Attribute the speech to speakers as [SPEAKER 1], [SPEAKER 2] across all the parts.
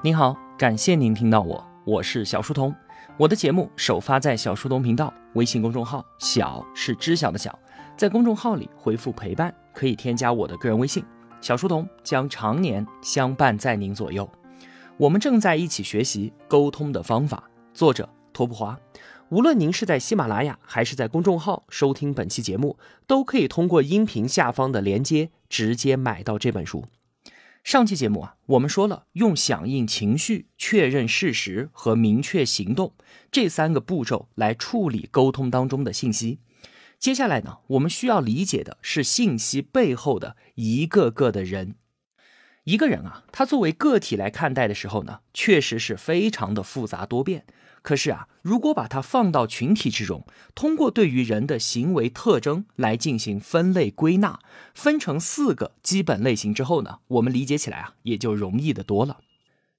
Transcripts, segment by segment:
[SPEAKER 1] 您好，感谢您听到我，我是小书童。我的节目首发在小书童频道微信公众号，小是知晓的小，在公众号里回复陪伴，可以添加我的个人微信，小书童将常年相伴在您左右。我们正在一起学习沟通的方法，作者托普华。无论您是在喜马拉雅还是在公众号收听本期节目，都可以通过音频下方的连接直接买到这本书。上期节目啊，我们说了用响应情绪、确认事实和明确行动这三个步骤来处理沟通当中的信息。接下来呢，我们需要理解的是信息背后的一个个的人。一个人啊，他作为个体来看待的时候呢，确实是非常的复杂多变。可是啊，如果把它放到群体之中，通过对于人的行为特征来进行分类归纳，分成四个基本类型之后呢，我们理解起来啊也就容易的多了。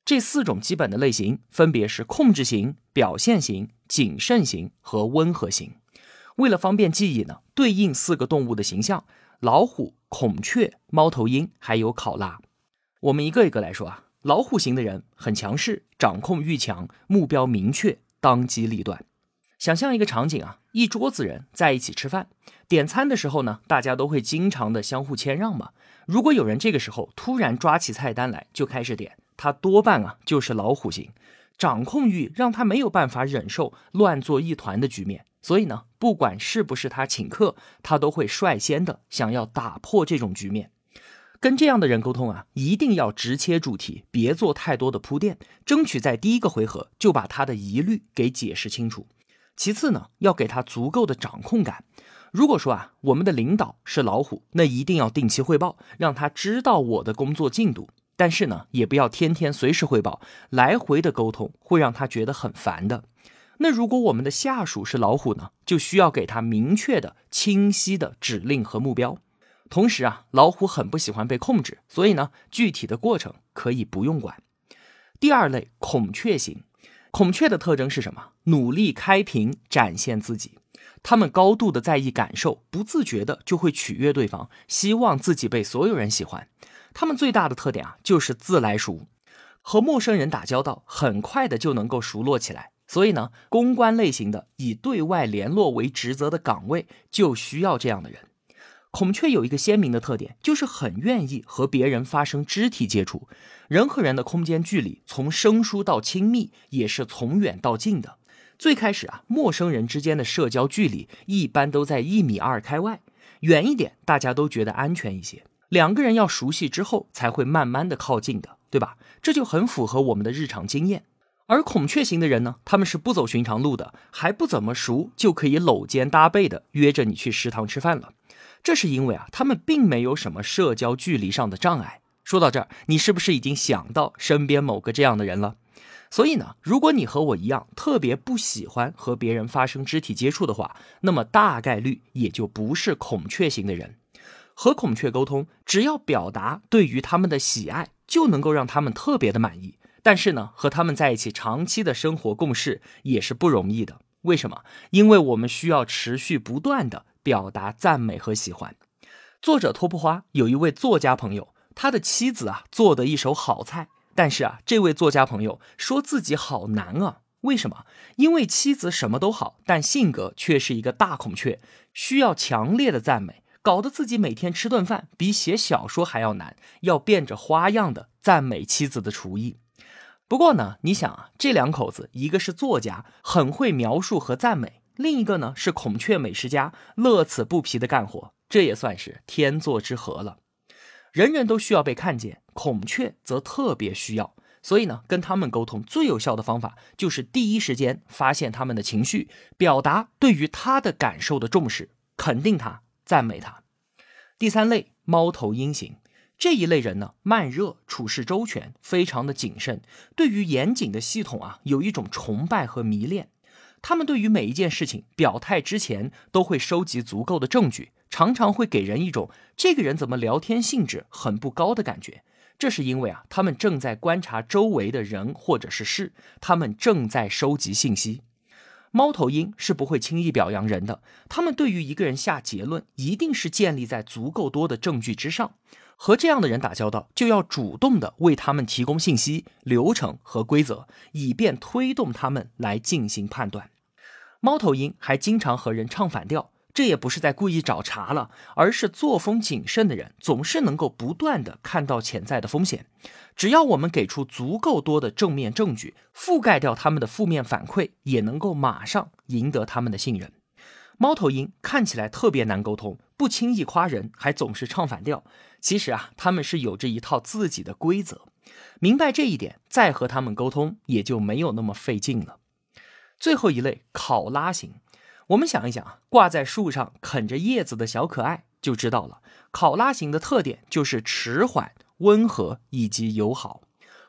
[SPEAKER 1] 这四种基本的类型分别是控制型、表现型、谨慎型和温和型。为了方便记忆呢，对应四个动物的形象：老虎、孔雀、猫头鹰，还有考拉。我们一个一个来说啊。老虎型的人很强势，掌控欲强，目标明确，当机立断。想象一个场景啊，一桌子人在一起吃饭，点餐的时候呢，大家都会经常的相互谦让嘛。如果有人这个时候突然抓起菜单来就开始点，他多半啊就是老虎型，掌控欲让他没有办法忍受乱作一团的局面，所以呢，不管是不是他请客，他都会率先的想要打破这种局面。跟这样的人沟通啊，一定要直切主题，别做太多的铺垫，争取在第一个回合就把他的疑虑给解释清楚。其次呢，要给他足够的掌控感。如果说啊，我们的领导是老虎，那一定要定期汇报，让他知道我的工作进度。但是呢，也不要天天随时汇报，来回的沟通会让他觉得很烦的。那如果我们的下属是老虎呢，就需要给他明确的、清晰的指令和目标。同时啊，老虎很不喜欢被控制，所以呢，具体的过程可以不用管。第二类孔雀型，孔雀的特征是什么？努力开屏，展现自己。他们高度的在意感受，不自觉的就会取悦对方，希望自己被所有人喜欢。他们最大的特点啊，就是自来熟，和陌生人打交道，很快的就能够熟络起来。所以呢，公关类型的以对外联络为职责的岗位，就需要这样的人。孔雀有一个鲜明的特点，就是很愿意和别人发生肢体接触。人和人的空间距离，从生疏到亲密，也是从远到近的。最开始啊，陌生人之间的社交距离一般都在一米二开外，远一点大家都觉得安全一些。两个人要熟悉之后，才会慢慢的靠近的，对吧？这就很符合我们的日常经验。而孔雀型的人呢，他们是不走寻常路的，还不怎么熟，就可以搂肩搭背的约着你去食堂吃饭了。这是因为啊，他们并没有什么社交距离上的障碍。说到这儿，你是不是已经想到身边某个这样的人了？所以呢，如果你和我一样特别不喜欢和别人发生肢体接触的话，那么大概率也就不是孔雀型的人。和孔雀沟通，只要表达对于他们的喜爱，就能够让他们特别的满意。但是呢，和他们在一起长期的生活共事也是不容易的。为什么？因为我们需要持续不断的。表达赞美和喜欢。作者托布花有一位作家朋友，他的妻子啊做的一手好菜，但是啊，这位作家朋友说自己好难啊。为什么？因为妻子什么都好，但性格却是一个大孔雀，需要强烈的赞美，搞得自己每天吃顿饭比写小说还要难，要变着花样的赞美妻子的厨艺。不过呢，你想啊，这两口子，一个是作家，很会描述和赞美。另一个呢是孔雀美食家，乐此不疲的干活，这也算是天作之合了。人人都需要被看见，孔雀则特别需要，所以呢，跟他们沟通最有效的方法就是第一时间发现他们的情绪，表达对于他的感受的重视，肯定他，赞美他。第三类猫头鹰型这一类人呢，慢热，处事周全，非常的谨慎，对于严谨的系统啊，有一种崇拜和迷恋。他们对于每一件事情表态之前，都会收集足够的证据，常常会给人一种这个人怎么聊天兴致很不高的感觉。这是因为啊，他们正在观察周围的人或者是事，他们正在收集信息。猫头鹰是不会轻易表扬人的，他们对于一个人下结论，一定是建立在足够多的证据之上。和这样的人打交道，就要主动的为他们提供信息、流程和规则，以便推动他们来进行判断。猫头鹰还经常和人唱反调，这也不是在故意找茬了，而是作风谨慎的人总是能够不断的看到潜在的风险。只要我们给出足够多的正面证据，覆盖掉他们的负面反馈，也能够马上赢得他们的信任。猫头鹰看起来特别难沟通，不轻易夸人，还总是唱反调。其实啊，他们是有着一套自己的规则，明白这一点，再和他们沟通也就没有那么费劲了。最后一类考拉型，我们想一想啊，挂在树上啃着叶子的小可爱就知道了。考拉型的特点就是迟缓、温和以及友好。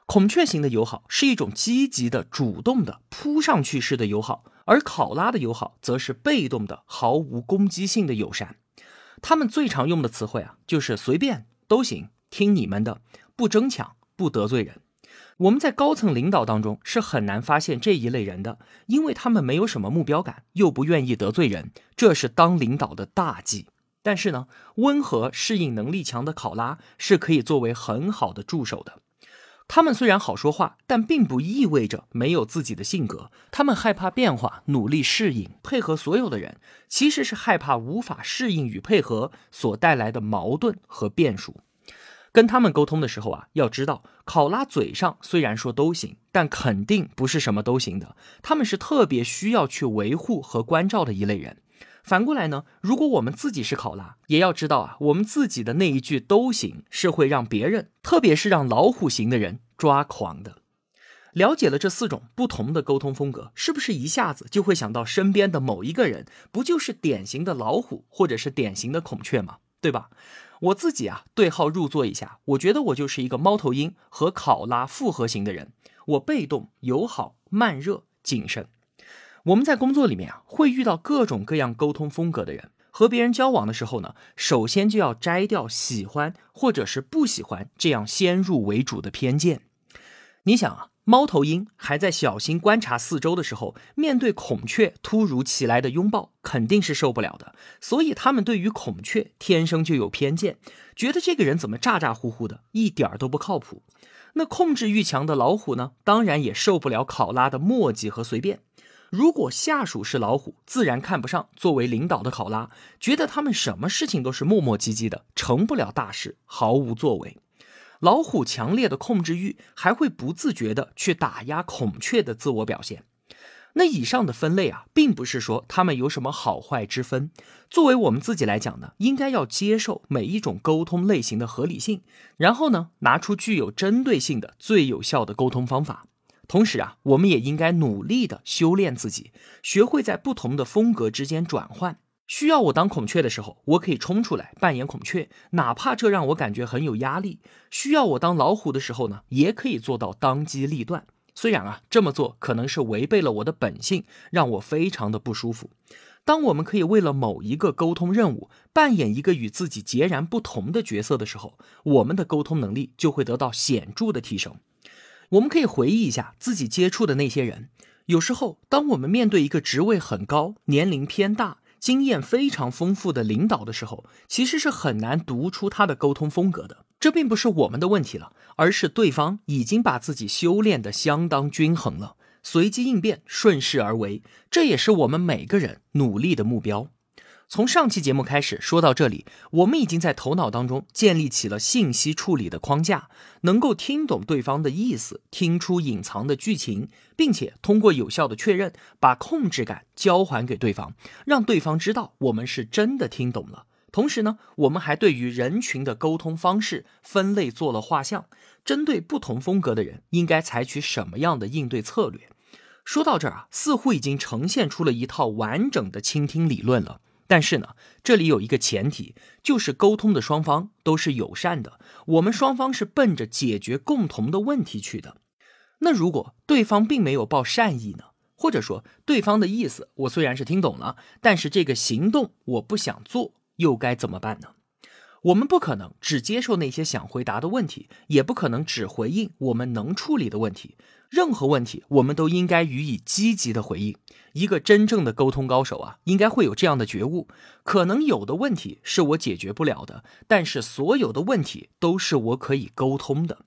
[SPEAKER 1] 孔雀型的友好是一种积极的、主动的、扑上去式的友好，而考拉的友好则是被动的、毫无攻击性的友善。他们最常用的词汇啊，就是随便都行，听你们的，不争抢，不得罪人。我们在高层领导当中是很难发现这一类人的，因为他们没有什么目标感，又不愿意得罪人，这是当领导的大忌。但是呢，温和、适应能力强的考拉是可以作为很好的助手的。他们虽然好说话，但并不意味着没有自己的性格。他们害怕变化，努力适应，配合所有的人，其实是害怕无法适应与配合所带来的矛盾和变数。跟他们沟通的时候啊，要知道，考拉嘴上虽然说都行，但肯定不是什么都行的。他们是特别需要去维护和关照的一类人。反过来呢，如果我们自己是考拉，也要知道啊，我们自己的那一句都行，是会让别人，特别是让老虎型的人抓狂的。了解了这四种不同的沟通风格，是不是一下子就会想到身边的某一个人，不就是典型的老虎，或者是典型的孔雀吗？对吧？我自己啊，对号入座一下，我觉得我就是一个猫头鹰和考拉复合型的人。我被动、友好、慢热、谨慎。我们在工作里面啊，会遇到各种各样沟通风格的人。和别人交往的时候呢，首先就要摘掉喜欢或者是不喜欢这样先入为主的偏见。你想啊，猫头鹰还在小心观察四周的时候，面对孔雀突如其来的拥抱，肯定是受不了的。所以他们对于孔雀天生就有偏见，觉得这个人怎么咋咋呼呼的，一点儿都不靠谱。那控制欲强的老虎呢，当然也受不了考拉的墨迹和随便。如果下属是老虎，自然看不上作为领导的考拉，觉得他们什么事情都是磨磨唧唧的，成不了大事，毫无作为。老虎强烈的控制欲还会不自觉的去打压孔雀的自我表现。那以上的分类啊，并不是说他们有什么好坏之分。作为我们自己来讲呢，应该要接受每一种沟通类型的合理性，然后呢，拿出具有针对性的最有效的沟通方法。同时啊，我们也应该努力的修炼自己，学会在不同的风格之间转换。需要我当孔雀的时候，我可以冲出来扮演孔雀，哪怕这让我感觉很有压力；需要我当老虎的时候呢，也可以做到当机立断。虽然啊，这么做可能是违背了我的本性，让我非常的不舒服。当我们可以为了某一个沟通任务扮演一个与自己截然不同的角色的时候，我们的沟通能力就会得到显著的提升。我们可以回忆一下自己接触的那些人。有时候，当我们面对一个职位很高、年龄偏大、经验非常丰富的领导的时候，其实是很难读出他的沟通风格的。这并不是我们的问题了，而是对方已经把自己修炼的相当均衡了，随机应变、顺势而为。这也是我们每个人努力的目标。从上期节目开始说到这里，我们已经在头脑当中建立起了信息处理的框架，能够听懂对方的意思，听出隐藏的剧情，并且通过有效的确认，把控制感交还给对方，让对方知道我们是真的听懂了。同时呢，我们还对于人群的沟通方式分类做了画像，针对不同风格的人，应该采取什么样的应对策略。说到这儿啊，似乎已经呈现出了一套完整的倾听理论了。但是呢，这里有一个前提，就是沟通的双方都是友善的，我们双方是奔着解决共同的问题去的。那如果对方并没有抱善意呢？或者说对方的意思我虽然是听懂了，但是这个行动我不想做，又该怎么办呢？我们不可能只接受那些想回答的问题，也不可能只回应我们能处理的问题。任何问题，我们都应该予以积极的回应。一个真正的沟通高手啊，应该会有这样的觉悟：可能有的问题是我解决不了的，但是所有的问题都是我可以沟通的。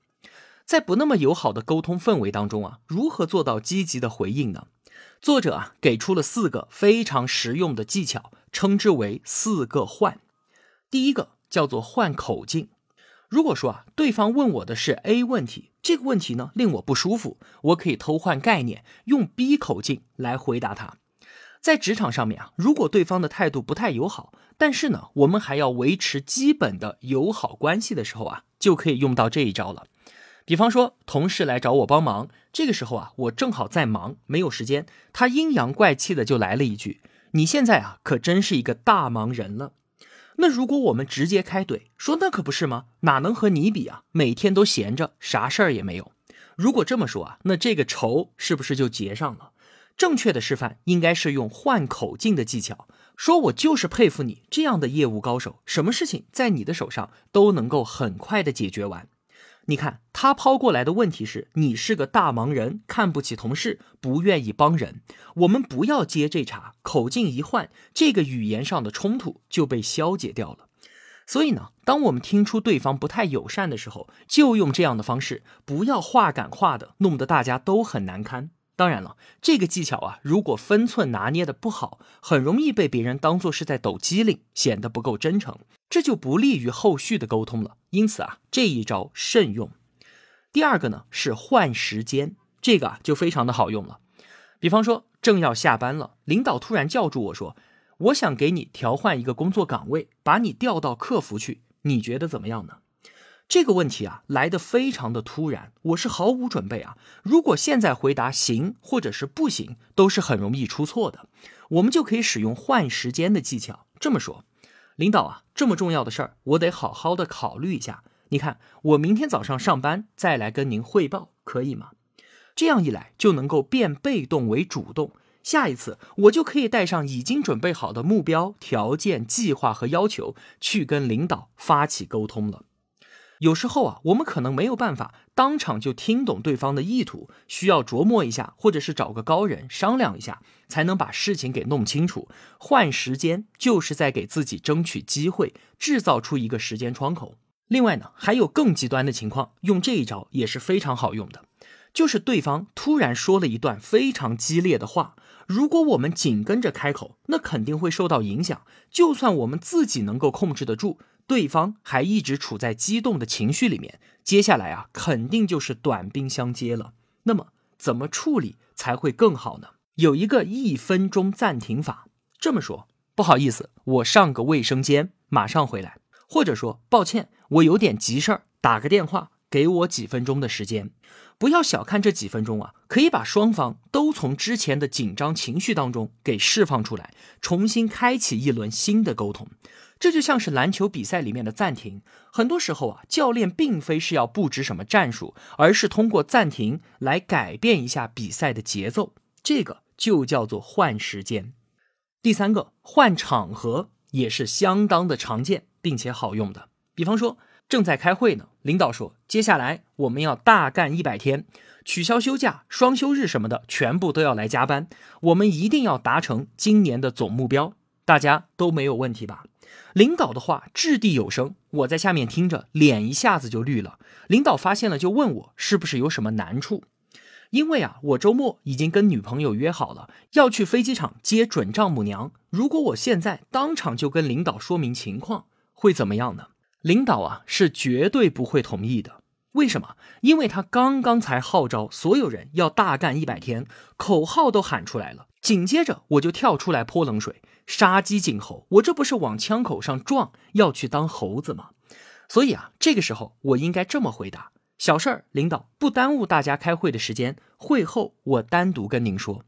[SPEAKER 1] 在不那么友好的沟通氛围当中啊，如何做到积极的回应呢？作者啊给出了四个非常实用的技巧，称之为“四个换”。第一个。叫做换口径。如果说啊，对方问我的是 A 问题，这个问题呢令我不舒服，我可以偷换概念，用 B 口径来回答他。在职场上面啊，如果对方的态度不太友好，但是呢，我们还要维持基本的友好关系的时候啊，就可以用到这一招了。比方说，同事来找我帮忙，这个时候啊，我正好在忙，没有时间，他阴阳怪气的就来了一句：“你现在啊，可真是一个大忙人了。”那如果我们直接开怼说那可不是吗？哪能和你比啊？每天都闲着，啥事儿也没有。如果这么说啊，那这个仇是不是就结上了？正确的示范应该是用换口径的技巧，说我就是佩服你这样的业务高手，什么事情在你的手上都能够很快的解决完。你看他抛过来的问题是：你是个大忙人，看不起同事，不愿意帮人。我们不要接这茬，口径一换，这个语言上的冲突就被消解掉了。所以呢，当我们听出对方不太友善的时候，就用这样的方式，不要话赶话的，弄得大家都很难堪。当然了，这个技巧啊，如果分寸拿捏的不好，很容易被别人当做是在抖机灵，显得不够真诚，这就不利于后续的沟通了。因此啊，这一招慎用。第二个呢是换时间，这个啊就非常的好用了。比方说，正要下班了，领导突然叫住我说：“我想给你调换一个工作岗位，把你调到客服去，你觉得怎么样呢？”这个问题啊来的非常的突然，我是毫无准备啊。如果现在回答行或者是不行，都是很容易出错的。我们就可以使用换时间的技巧，这么说：领导啊，这么重要的事儿，我得好好的考虑一下。你看，我明天早上上班再来跟您汇报，可以吗？这样一来就能够变被动为主动。下一次我就可以带上已经准备好的目标、条件、计划和要求，去跟领导发起沟通了。有时候啊，我们可能没有办法当场就听懂对方的意图，需要琢磨一下，或者是找个高人商量一下，才能把事情给弄清楚。换时间就是在给自己争取机会，制造出一个时间窗口。另外呢，还有更极端的情况，用这一招也是非常好用的，就是对方突然说了一段非常激烈的话，如果我们紧跟着开口，那肯定会受到影响。就算我们自己能够控制得住。对方还一直处在激动的情绪里面，接下来啊，肯定就是短兵相接了。那么怎么处理才会更好呢？有一个一分钟暂停法，这么说，不好意思，我上个卫生间，马上回来。或者说，抱歉，我有点急事儿，打个电话，给我几分钟的时间。不要小看这几分钟啊，可以把双方都从之前的紧张情绪当中给释放出来，重新开启一轮新的沟通。这就像是篮球比赛里面的暂停，很多时候啊，教练并非是要布置什么战术，而是通过暂停来改变一下比赛的节奏，这个就叫做换时间。第三个换场合也是相当的常见并且好用的，比方说正在开会呢，领导说接下来我们要大干一百天，取消休假、双休日什么的，全部都要来加班，我们一定要达成今年的总目标，大家都没有问题吧？领导的话掷地有声，我在下面听着，脸一下子就绿了。领导发现了，就问我是不是有什么难处？因为啊，我周末已经跟女朋友约好了，要去飞机场接准丈母娘。如果我现在当场就跟领导说明情况，会怎么样呢？领导啊，是绝对不会同意的。为什么？因为他刚刚才号召所有人要大干一百天，口号都喊出来了，紧接着我就跳出来泼冷水。杀鸡儆猴，我这不是往枪口上撞，要去当猴子吗？所以啊，这个时候我应该这么回答：小事儿，领导不耽误大家开会的时间，会后我单独跟您说。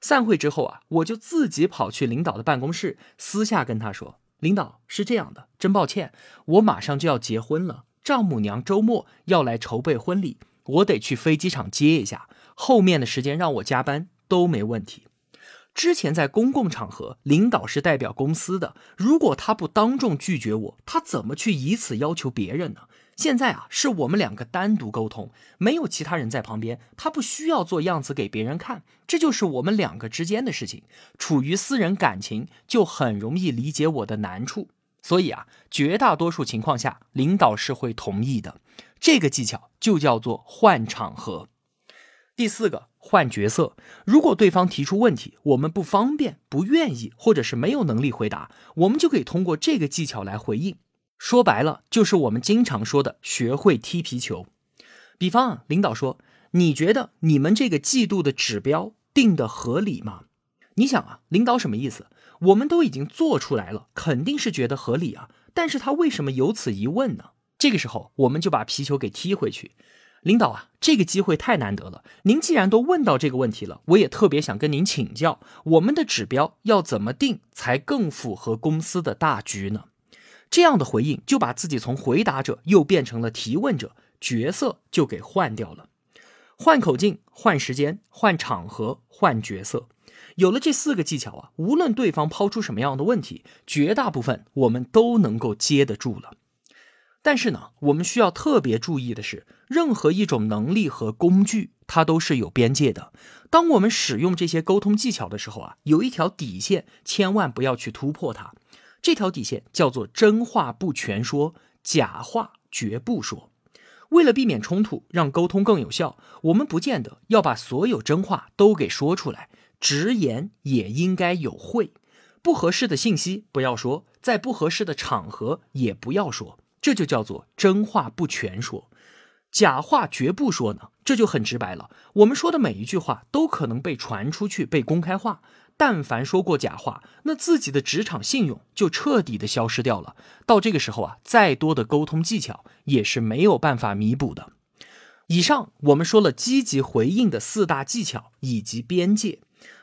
[SPEAKER 1] 散会之后啊，我就自己跑去领导的办公室，私下跟他说：“领导是这样的，真抱歉，我马上就要结婚了，丈母娘周末要来筹备婚礼，我得去飞机场接一下，后面的时间让我加班都没问题。”之前在公共场合，领导是代表公司的，如果他不当众拒绝我，他怎么去以此要求别人呢？现在啊，是我们两个单独沟通，没有其他人在旁边，他不需要做样子给别人看，这就是我们两个之间的事情。处于私人感情，就很容易理解我的难处。所以啊，绝大多数情况下，领导是会同意的。这个技巧就叫做换场合。第四个，换角色。如果对方提出问题，我们不方便、不愿意，或者是没有能力回答，我们就可以通过这个技巧来回应。说白了，就是我们经常说的学会踢皮球。比方啊，领导说：“你觉得你们这个季度的指标定的合理吗？”你想啊，领导什么意思？我们都已经做出来了，肯定是觉得合理啊。但是他为什么有此一问呢？这个时候，我们就把皮球给踢回去。领导啊，这个机会太难得了。您既然都问到这个问题了，我也特别想跟您请教，我们的指标要怎么定才更符合公司的大局呢？这样的回应就把自己从回答者又变成了提问者，角色就给换掉了。换口径、换时间、换场合、换角色，有了这四个技巧啊，无论对方抛出什么样的问题，绝大部分我们都能够接得住了。但是呢，我们需要特别注意的是，任何一种能力和工具，它都是有边界的。当我们使用这些沟通技巧的时候啊，有一条底线，千万不要去突破它。这条底线叫做真话不全说，假话绝不说。为了避免冲突，让沟通更有效，我们不见得要把所有真话都给说出来，直言也应该有会。不合适的信息不要说，在不合适的场合也不要说，这就叫做真话不全说。假话绝不说呢，这就很直白了。我们说的每一句话都可能被传出去、被公开化。但凡说过假话，那自己的职场信用就彻底的消失掉了。到这个时候啊，再多的沟通技巧也是没有办法弥补的。以上我们说了积极回应的四大技巧以及边界。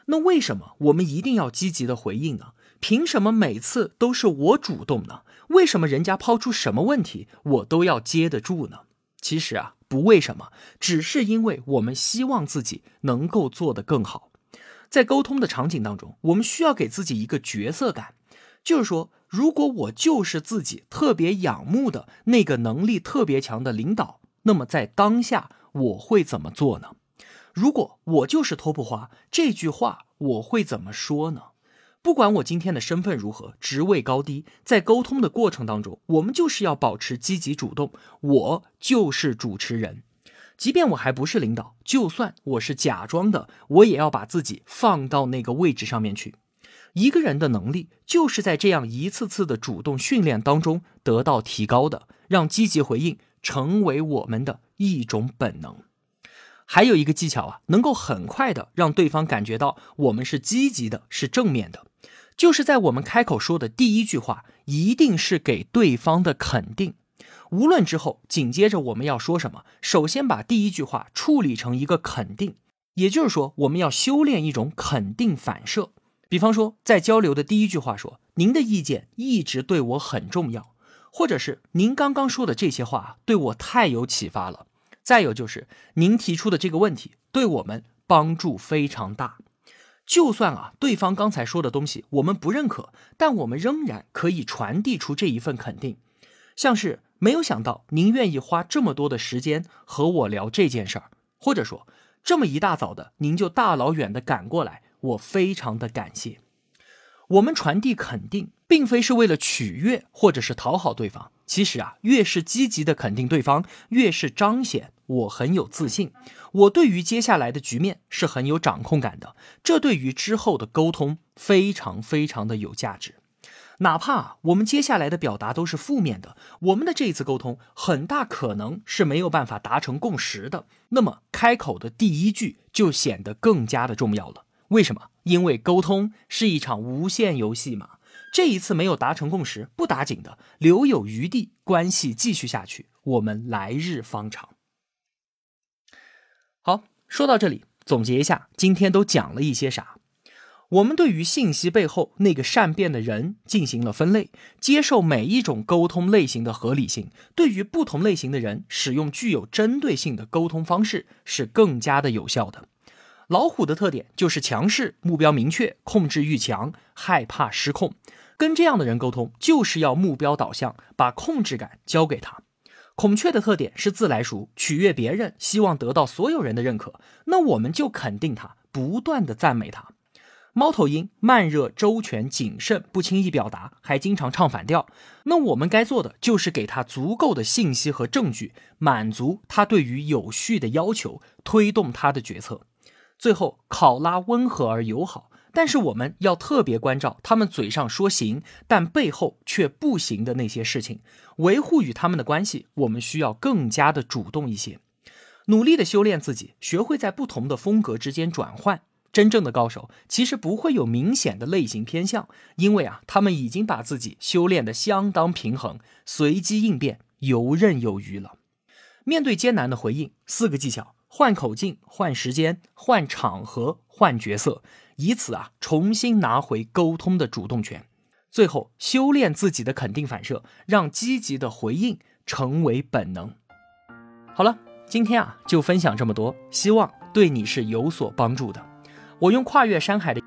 [SPEAKER 1] 那为什么我们一定要积极的回应呢？凭什么每次都是我主动呢？为什么人家抛出什么问题，我都要接得住呢？其实啊，不为什么，只是因为我们希望自己能够做得更好。在沟通的场景当中，我们需要给自己一个角色感，就是说，如果我就是自己特别仰慕的那个能力特别强的领导，那么在当下我会怎么做呢？如果我就是 TOP 花，这句话我会怎么说呢？不管我今天的身份如何，职位高低，在沟通的过程当中，我们就是要保持积极主动，我就是主持人。即便我还不是领导，就算我是假装的，我也要把自己放到那个位置上面去。一个人的能力就是在这样一次次的主动训练当中得到提高的，让积极回应成为我们的一种本能。还有一个技巧啊，能够很快的让对方感觉到我们是积极的，是正面的，就是在我们开口说的第一句话，一定是给对方的肯定。无论之后紧接着我们要说什么，首先把第一句话处理成一个肯定，也就是说，我们要修炼一种肯定反射。比方说，在交流的第一句话说：“您的意见一直对我很重要。”或者是“您刚刚说的这些话对我太有启发了。”再有就是您提出的这个问题对我们帮助非常大。就算啊，对方刚才说的东西我们不认可，但我们仍然可以传递出这一份肯定，像是。没有想到您愿意花这么多的时间和我聊这件事儿，或者说这么一大早的您就大老远的赶过来，我非常的感谢。我们传递肯定，并非是为了取悦或者是讨好对方。其实啊，越是积极的肯定对方，越是彰显我很有自信，我对于接下来的局面是很有掌控感的。这对于之后的沟通非常非常的有价值。哪怕我们接下来的表达都是负面的，我们的这一次沟通很大可能是没有办法达成共识的。那么开口的第一句就显得更加的重要了。为什么？因为沟通是一场无限游戏嘛。这一次没有达成共识不打紧的，留有余地，关系继续下去，我们来日方长。好，说到这里，总结一下，今天都讲了一些啥？我们对于信息背后那个善变的人进行了分类，接受每一种沟通类型的合理性。对于不同类型的人，使用具有针对性的沟通方式是更加的有效的。老虎的特点就是强势、目标明确、控制欲强、害怕失控。跟这样的人沟通，就是要目标导向，把控制感交给他。孔雀的特点是自来熟，取悦别人，希望得到所有人的认可。那我们就肯定他，不断的赞美他。猫头鹰慢热、周全、谨慎，不轻易表达，还经常唱反调。那我们该做的就是给他足够的信息和证据，满足他对于有序的要求，推动他的决策。最后，考拉温和而友好，但是我们要特别关照他们嘴上说行，但背后却不行的那些事情。维护与他们的关系，我们需要更加的主动一些，努力的修炼自己，学会在不同的风格之间转换。真正的高手其实不会有明显的类型偏向，因为啊，他们已经把自己修炼的相当平衡，随机应变，游刃有余了。面对艰难的回应，四个技巧：换口径、换时间、换场合、换角色，以此啊，重新拿回沟通的主动权。最后，修炼自己的肯定反射，让积极的回应成为本能。好了，今天啊，就分享这么多，希望对你是有所帮助的。我用跨越山海的